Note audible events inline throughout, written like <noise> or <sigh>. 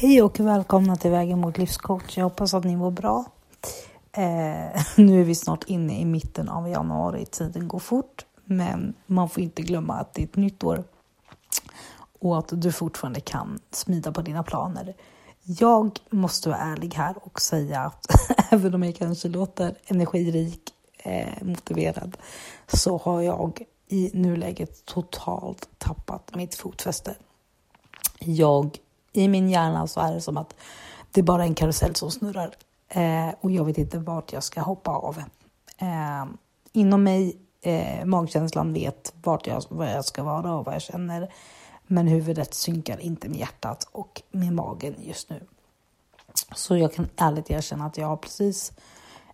Hej och välkomna till Vägen mot livscoach. Jag hoppas att ni mår bra. Eh, <laughs> nu är vi snart inne i mitten av januari. Tiden går fort, men man får inte glömma att det är ett nytt år och att du fortfarande kan smida på dina planer. Jag måste vara ärlig här och säga att <laughs> även om jag kanske låter energirik, eh, motiverad, så har jag i nuläget totalt tappat mitt fotfäste. Jag i min hjärna så är det som att det är bara en karusell som snurrar eh, och jag vet inte vart jag ska hoppa av. Eh, inom mig, eh, magkänslan vet vart jag, vad jag ska vara och vad jag känner. Men huvudet synkar inte med hjärtat och med magen just nu. Så jag kan ärligt erkänna att jag har precis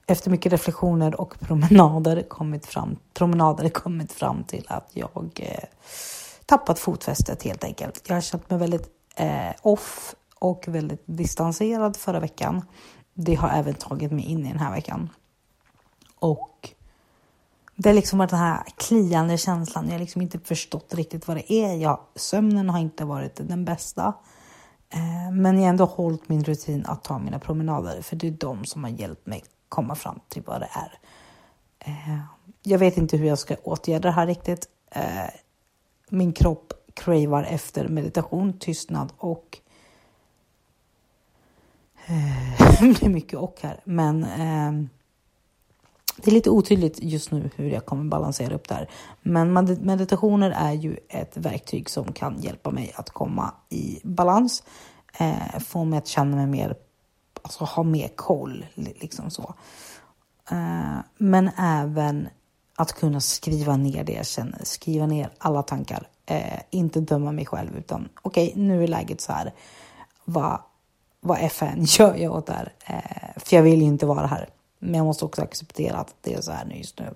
efter mycket reflektioner och promenader kommit fram, promenader kommit fram till att jag eh, tappat fotfästet helt enkelt. Jag har känt mig väldigt eh, off och väldigt distanserad förra veckan. Det har även tagit mig in i den här veckan. Och det har liksom varit den här kliande känslan. Jag har liksom inte förstått riktigt vad det är. Jag, sömnen har inte varit den bästa. Eh, men jag har ändå hållit min rutin att ta mina promenader. För det är de som har hjälpt mig komma fram till vad det är. Eh, jag vet inte hur jag ska åtgärda det här riktigt. Eh, min kropp cravar efter meditation, tystnad och eh, <laughs> det är mycket och här, men eh, det är lite otydligt just nu hur jag kommer balansera upp det här. Men meditationer är ju ett verktyg som kan hjälpa mig att komma i balans, eh, få mig att känna mig mer, alltså ha mer koll, liksom så. Eh, men även att kunna skriva ner det jag känner, skriva ner alla tankar eh, inte döma mig själv utan okej, okay, nu är läget så här. Vad, vad FN <laughs> gör jag åt det här? Eh, för jag vill ju inte vara här. Men jag måste också acceptera att det är så här just nu.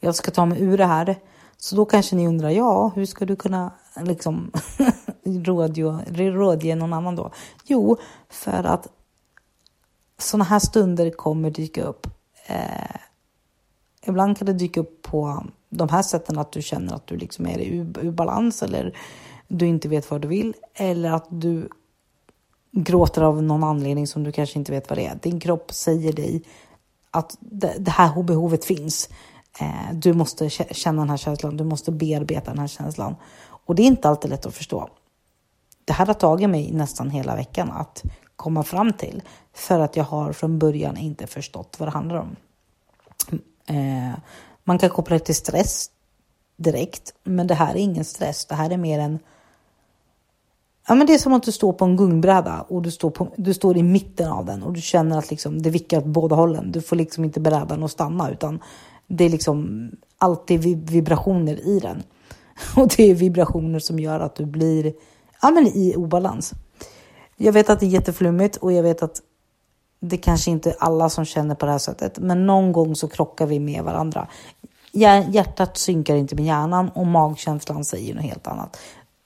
Jag ska ta mig ur det här. Så då kanske ni undrar, ja, hur ska du kunna liksom <laughs> rådge, rådge någon annan då? Jo, för att sådana här stunder kommer dyka upp. Eh, ibland kan det dyka upp på de här sätten att du känner att du liksom är ur, ur balans eller du inte vet vad du vill eller att du gråter av någon anledning som du kanske inte vet vad det är. Din kropp säger dig att det, här behovet finns. Eh, du måste känna den här känslan, du måste bearbeta den här känslan. Och det är inte alltid lätt att förstå. Det här har tagit mig nästan hela veckan att komma fram till för att jag har från början inte förstått vad det handlar om. Eh, man kan koppla det till stress direkt, men det här är ingen stress. Det här är mer en... Ja, men det är som att du står på en gungbräda och du står, på, du står i mitten av den och du känner att liksom, det vickar åt båda hållen. Du får liksom inte brädan att stanna utan det är liksom alltid vibrationer i den. <laughs> Och det är vibrationer som gör att du blir ja, men i obalans. Jag vet att det är jätteflummigt och jag vet att det kanske inte är alla som känner på det här sättet, men någon gång så krockar vi med varandra. Hjärtat synkar inte med hjärnan och magkänslan säger något helt annat.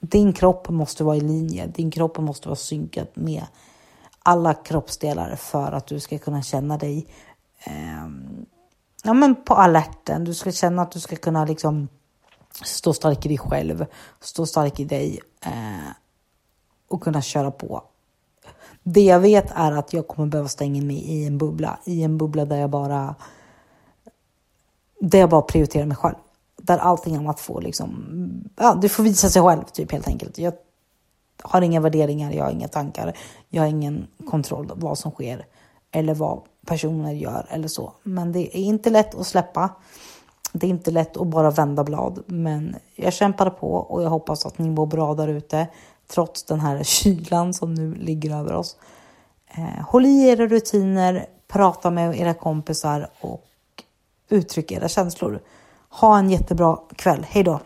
Din kropp måste vara i linje, din kropp måste vara synkad med alla kroppsdelar för att du ska kunna känna dig eh, ja, men på alerten. Du ska känna att du ska kunna liksom stå stark i dig själv, stå stark i dig eh, och kunna köra på det jag vet är att jag kommer behöva stänga in mig i en bubbla, i en bubbla där jag bara där jag bara prioriterar mig själv. Där allting annat får liksom, ja, det får visa sig själv typ helt enkelt. Jag har inga värderingar, jag har inga tankar, jag har ingen kontroll på vad som sker eller vad personer gör eller så. Men det är inte lätt att släppa. Det är inte lätt att bara vända blad, men jag kämpar på och jag hoppas att ni mår bra där ute trots den här kylan som nu ligger över oss. Eh, håll i era rutiner, prata med era kompisar och uttryck era känslor. Ha en jättebra kväll. Hej då!